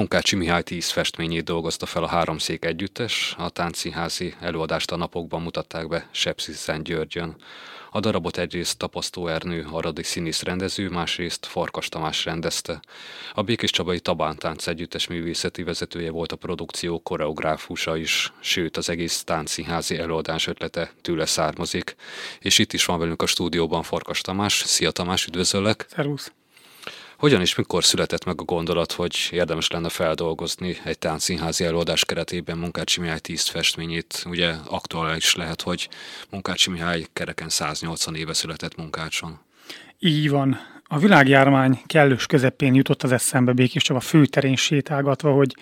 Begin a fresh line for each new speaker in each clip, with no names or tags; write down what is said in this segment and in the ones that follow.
Munkácsi Mihály tíz festményét dolgozta fel a háromszék együttes, a táncszínházi előadást a napokban mutatták be Sepsi Szent Györgyön. A darabot egyrészt Tapasztó Ernő, aradi színész rendező, másrészt Farkas Tamás rendezte. A Békés Csabai Tabántánc együttes művészeti vezetője volt a produkció koreográfusa is, sőt az egész táncszínházi előadás ötlete tőle származik. És itt is van velünk a stúdióban Farkas Tamás. Szia Tamás, üdvözöllek!
Szervusz!
Hogyan és mikor született meg a gondolat, hogy érdemes lenne feldolgozni egy táncszínházi előadás keretében Munkácsi Mihály tíz festményét? Ugye aktuális lehet, hogy Munkácsi Mihály kereken 180 éve született Munkácson.
Így van. A világjárvány kellős közepén jutott az eszembe Békés Csaba főterén sétálgatva, hogy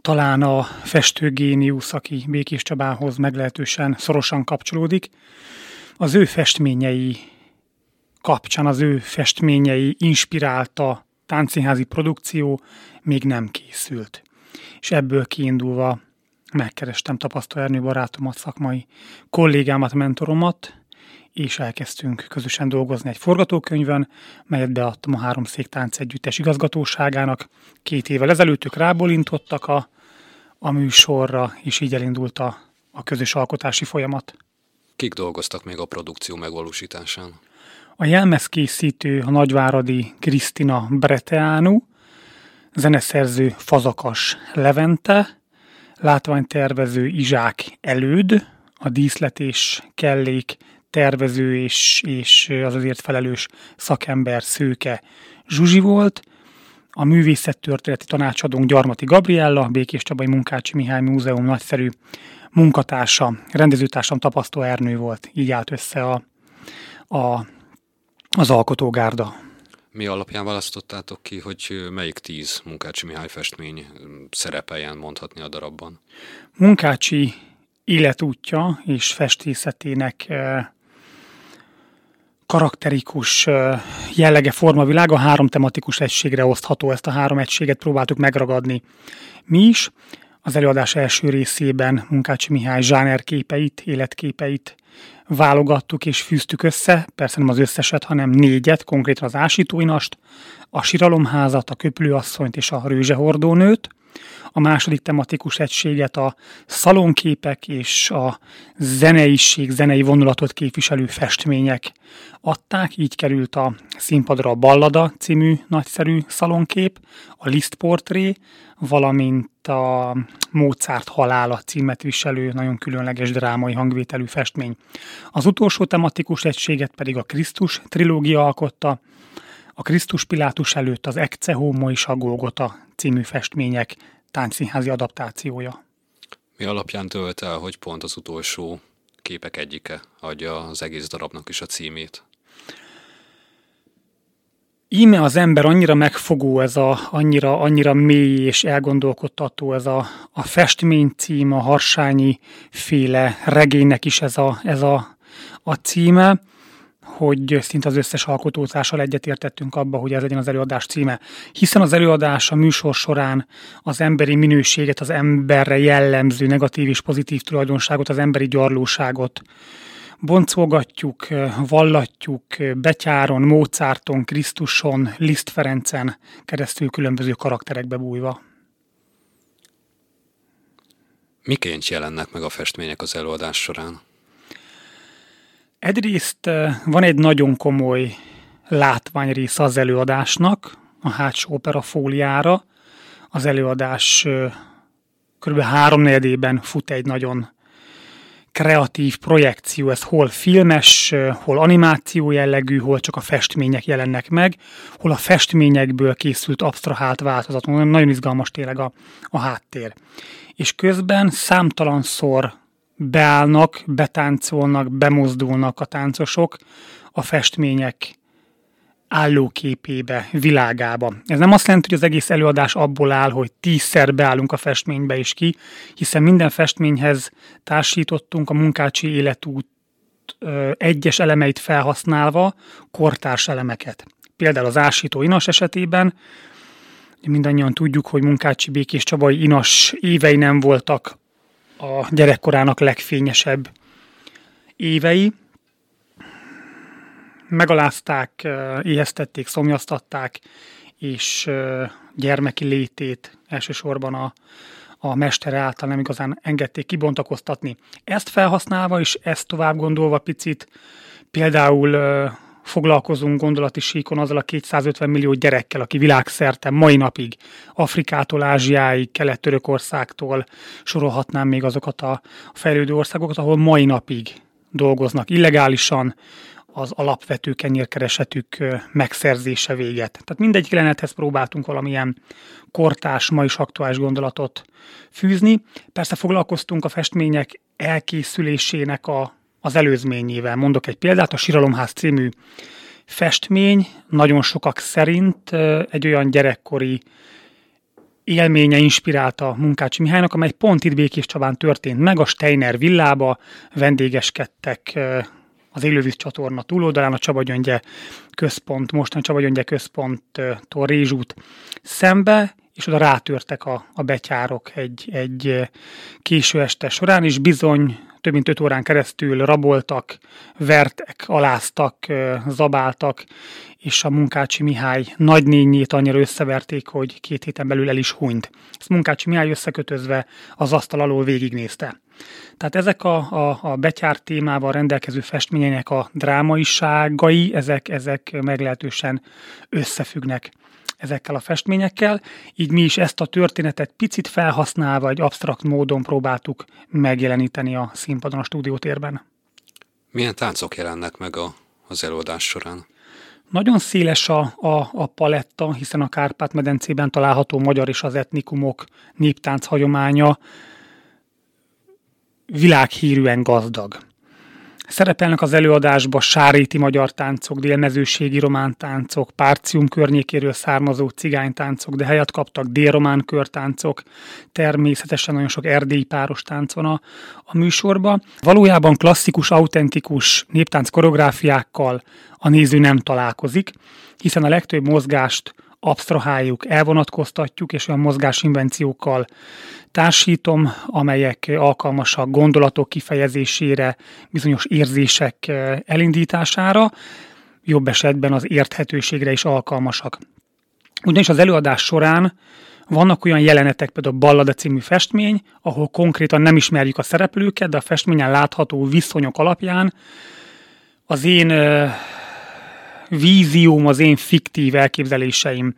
talán a festőgéniusz, aki Békés Csabához meglehetősen szorosan kapcsolódik, az ő festményei kapcsán az ő festményei inspirálta táncszínházi produkció még nem készült. És ebből kiindulva megkerestem Tapasztó Ernő barátomat, szakmai kollégámat, mentoromat, és elkezdtünk közösen dolgozni egy forgatókönyvön, melyet beadtam a Három Tánc Együttes igazgatóságának. Két évvel ezelőtt ők rábólintottak a, a műsorra, és így elindult a, a közös alkotási folyamat.
Kik dolgoztak még a produkció megvalósításán?
A jelmezkészítő a nagyváradi Krisztina Breteánu, zeneszerző Fazakas Levente, látványtervező Izsák Előd, a díszletés kellék tervező és, és az azért felelős szakember Szőke Zsuzsi volt, a művészettörténeti tanácsadónk Gyarmati Gabriella, Békés Csabai Munkácsi Mihály Múzeum nagyszerű munkatársa, rendezőtársam Tapasztó Ernő volt. Így állt össze a, a az alkotógárda.
Mi alapján választottátok ki, hogy melyik tíz Munkácsi Mihály festmény szerepeljen mondhatni a darabban?
Munkácsi életútja és festészetének karakterikus jellege formavilága három tematikus egységre osztható. Ezt a három egységet próbáltuk megragadni mi is. Az előadás első részében Munkácsi Mihály zsánerképeit, életképeit válogattuk és fűztük össze, persze nem az összeset, hanem négyet, konkrétan az ásítóinast, a siralomházat, a köplőasszonyt és a rőzsehordónőt. A második tematikus egységet a szalonképek és a zeneiség, zenei vonulatot képviselő festmények adták, így került a színpadra a Ballada című nagyszerű szalonkép, a Liszt portré, valamint a Mozart halála címet viselő, nagyon különleges drámai hangvételű festmény. Az utolsó tematikus egységet pedig a Krisztus trilógia alkotta, a Krisztus Pilátus előtt az Ecce Homo és a Golgota című festmények táncszínházi adaptációja.
Mi alapján tölt el, hogy pont az utolsó képek egyike adja az egész darabnak is a címét?
íme az ember annyira megfogó, ez a, annyira, annyira mély és elgondolkodtató ez a, a festmény cím, a harsányi féle regénynek is ez a, ez a, a címe, hogy szinte az összes alkotótással egyetértettünk abba, hogy ez legyen az előadás címe. Hiszen az előadás a műsor során az emberi minőséget, az emberre jellemző negatív és pozitív tulajdonságot, az emberi gyarlóságot, boncolgatjuk, vallatjuk Betyáron, Mozarton, Krisztuson, Liszt Ferencen keresztül különböző karakterekbe bújva.
Miként jelennek meg a festmények az előadás során?
Egyrészt van egy nagyon komoly látványrész az előadásnak, a hátsó opera fóliára. Az előadás kb. háromnegyedében fut egy nagyon kreatív projekció, ez hol filmes, hol animáció jellegű, hol csak a festmények jelennek meg, hol a festményekből készült absztrahált változat. Nagyon izgalmas tényleg a, a háttér. És közben számtalanszor beállnak, betáncolnak, bemozdulnak a táncosok a festmények állóképébe, világába. Ez nem azt jelenti, hogy az egész előadás abból áll, hogy tízszer beállunk a festménybe is ki, hiszen minden festményhez társítottunk a munkácsi életút egyes elemeit felhasználva kortárs elemeket. Például az ásító inas esetében mindannyian tudjuk, hogy Munkácsi Békés Csabai inas évei nem voltak a gyerekkorának legfényesebb évei, megalázták, éheztették, szomjaztatták, és gyermeki létét elsősorban a, a mestere által nem igazán engedték kibontakoztatni. Ezt felhasználva és ezt tovább gondolva picit, például foglalkozunk gondolati síkon azzal a 250 millió gyerekkel, aki világszerte mai napig, Afrikától, Ázsiáig, Kelet-Törökországtól sorolhatnám még azokat a fejlődő országokat, ahol mai napig dolgoznak illegálisan, az alapvető kenyérkeresetük megszerzése véget. Tehát mindegyik jelenethez próbáltunk valamilyen kortás, ma is aktuális gondolatot fűzni. Persze foglalkoztunk a festmények elkészülésének a az előzményével. Mondok egy példát, a Siralomház című festmény nagyon sokak szerint egy olyan gyerekkori élménye inspirálta Munkácsi Mihálynak, amely pont itt Békés Csabán történt meg, a Steiner villába vendégeskedtek az élővíz csatorna túloldalán, a Csabagyöngye központ, mostani Csabagyöngye központtól Rézsút szembe, és oda rátörtek a, a betyárok egy, egy késő este során, és bizony több mint öt órán keresztül raboltak, vertek, aláztak, zabáltak, és a Munkácsi Mihály nagynényét annyira összeverték, hogy két héten belül el is hunyt. Ezt Munkácsi Mihály összekötözve az asztal alól végignézte. Tehát ezek a, a, a betyár témával rendelkező festményeinek a drámaiságai, ezek, ezek meglehetősen összefüggnek ezekkel a festményekkel, így mi is ezt a történetet picit felhasználva, egy absztrakt módon próbáltuk megjeleníteni a színpadon, a stúdiótérben.
Milyen táncok jelennek meg a, az előadás során?
Nagyon széles a, a, a paletta, hiszen a Kárpát-medencében található magyar és az etnikumok néptánc hagyománya világhírűen gazdag. Szerepelnek az előadásba sáréti magyar táncok, délmezőségi román táncok, Párcium környékéről származó cigánytáncok, de helyet kaptak délromán körtáncok, természetesen nagyon sok erdélyi páros van a, a műsorban. Valójában klasszikus, autentikus néptánc koreográfiákkal a néző nem találkozik, hiszen a legtöbb mozgást absztraháljuk, elvonatkoztatjuk, és olyan mozgásinvenciókkal társítom, amelyek alkalmasak gondolatok kifejezésére, bizonyos érzések eh, elindítására, jobb esetben az érthetőségre is alkalmasak. Ugyanis az előadás során vannak olyan jelenetek, például Ballada című festmény, ahol konkrétan nem ismerjük a szereplőket, de a festményen látható viszonyok alapján az én eh, vízióm, az én fiktív elképzeléseim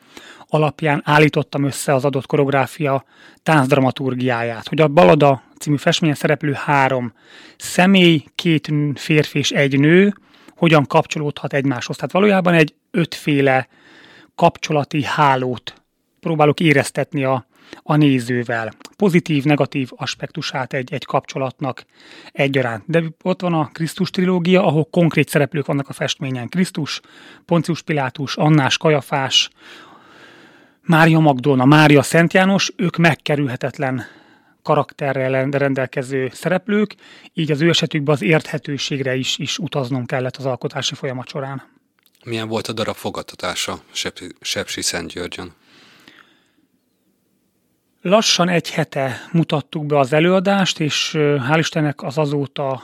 alapján állítottam össze az adott koreográfia táncdramaturgiáját, hogy a Balada című festményen szereplő három személy, két férfi és egy nő hogyan kapcsolódhat egymáshoz. Tehát valójában egy ötféle kapcsolati hálót próbálok éreztetni a, a nézővel. Pozitív, negatív aspektusát egy, egy kapcsolatnak egyaránt. De ott van a Krisztus trilógia, ahol konkrét szereplők vannak a festményen. Krisztus, Poncius Pilátus, Annás, Kajafás, Mária Magdolna, Mária Szent János, ők megkerülhetetlen karakterrel rendelkező szereplők, így az ő esetükben az érthetőségre is, is utaznom kellett az alkotási folyamat során.
Milyen volt a darab fogadtatása Sepsi Szentgyörgyön?
Lassan egy hete mutattuk be az előadást, és hál' Istennek az azóta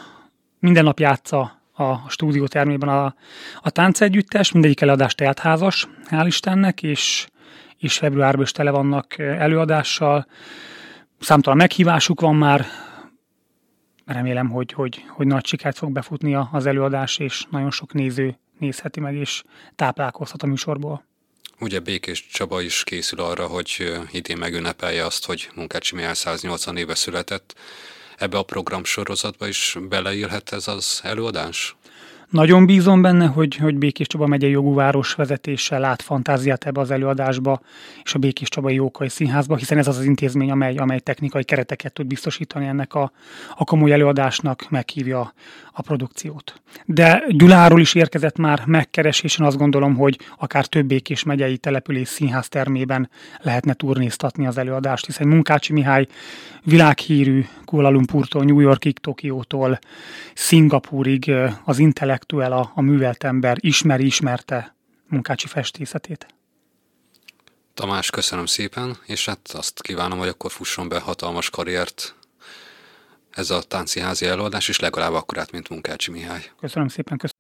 minden nap játsza a stúdiótermében a, a táncegyüttes, mindegyik előadás teltházas, hál' Istennek, és, és februárban is tele vannak előadással. Számtalan meghívásuk van már, remélem, hogy, hogy, hogy nagy sikert fog befutni az előadás, és nagyon sok néző nézheti meg, és táplálkozhat a műsorból.
Ugye Békés Csaba is készül arra, hogy idén megünnepelje azt, hogy Munkácsi Mihály 180 éve született. Ebbe a program sorozatba is beleírhet ez az előadás?
Nagyon bízom benne, hogy, hogy Békés Csaba megyei jogú város vezetése lát fantáziát ebbe az előadásba, és a Békés Csabai Jókai Színházba, hiszen ez az az intézmény, amely, amely technikai kereteket tud biztosítani ennek a, a komoly előadásnak, meghívja a produkciót. De Gyuláról is érkezett már megkeresésen, azt gondolom, hogy akár több Békés megyei település színház termében lehetne turnéztatni az előadást, hiszen Munkácsi Mihály világhírű Kuala Lumpurtól, New Yorkig, Tokiótól, Szingapúrig az intellektuel, a, a művelt ember ismeri, ismerte Munkácsi festészetét.
Tamás, köszönöm szépen, és hát azt kívánom, hogy akkor fusson be hatalmas karriert ez a tánciházi előadás, és legalább akkorát, mint Munkácsi Mihály.
Köszönöm szépen, köszönöm.